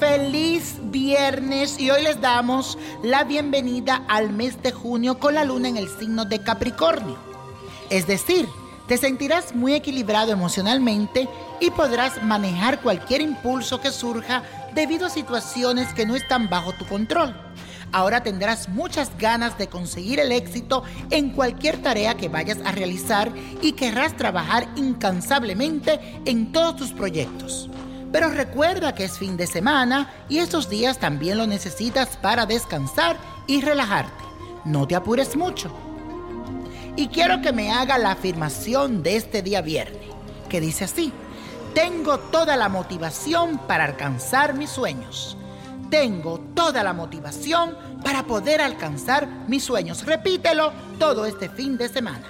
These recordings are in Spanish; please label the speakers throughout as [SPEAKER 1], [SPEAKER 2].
[SPEAKER 1] Feliz viernes y hoy les damos la bienvenida al mes de junio con la luna en el signo de Capricornio. Es decir, te sentirás muy equilibrado emocionalmente y podrás manejar cualquier impulso que surja debido a situaciones que no están bajo tu control. Ahora tendrás muchas ganas de conseguir el éxito en cualquier tarea que vayas a realizar y querrás trabajar incansablemente en todos tus proyectos. Pero recuerda que es fin de semana y estos días también lo necesitas para descansar y relajarte. No te apures mucho. Y quiero que me haga la afirmación de este día viernes, que dice así, tengo toda la motivación para alcanzar mis sueños. Tengo toda la motivación para poder alcanzar mis sueños. Repítelo todo este fin de semana.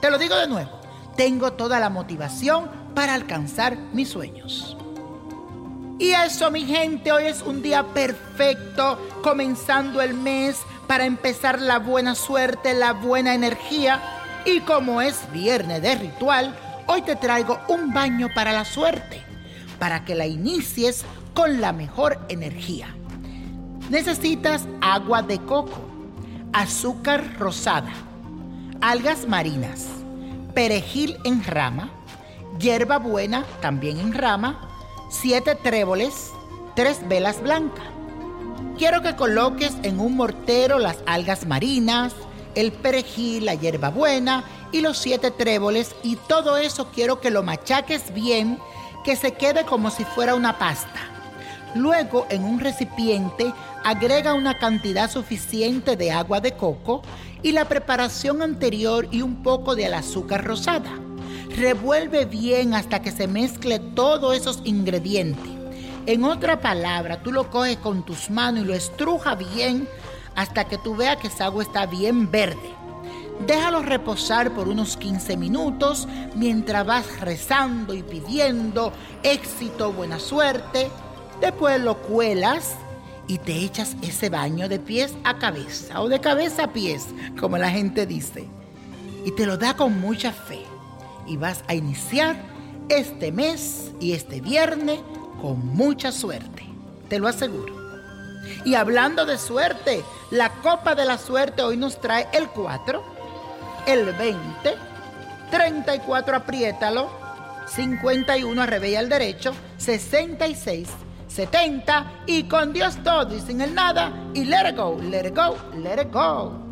[SPEAKER 1] Te lo digo de nuevo. Tengo toda la motivación para alcanzar mis sueños. Y eso, mi gente, hoy es un día perfecto, comenzando el mes para empezar la buena suerte, la buena energía. Y como es viernes de ritual, hoy te traigo un baño para la suerte, para que la inicies con la mejor energía. Necesitas agua de coco, azúcar rosada, algas marinas, perejil en rama, hierba buena también en rama, siete tréboles, tres velas blancas. Quiero que coloques en un mortero las algas marinas, el perejil, la hierbabuena y los siete tréboles y todo eso quiero que lo machaques bien, que se quede como si fuera una pasta. Luego en un recipiente agrega una cantidad suficiente de agua de coco y la preparación anterior y un poco de azúcar rosada. Revuelve bien hasta que se mezcle todos esos ingredientes. En otra palabra, tú lo coges con tus manos y lo estruja bien hasta que tú veas que esa agua está bien verde. Déjalo reposar por unos 15 minutos mientras vas rezando y pidiendo éxito, buena suerte. Después lo cuelas y te echas ese baño de pies a cabeza o de cabeza a pies, como la gente dice. Y te lo da con mucha fe y vas a iniciar este mes y este viernes con mucha suerte. Te lo aseguro. Y hablando de suerte, la copa de la suerte hoy nos trae el 4, el 20, 34 apriétalo, 51 arrebella al derecho, 66, 70 y con Dios todo y sin el nada y let it go, let it go, let it go.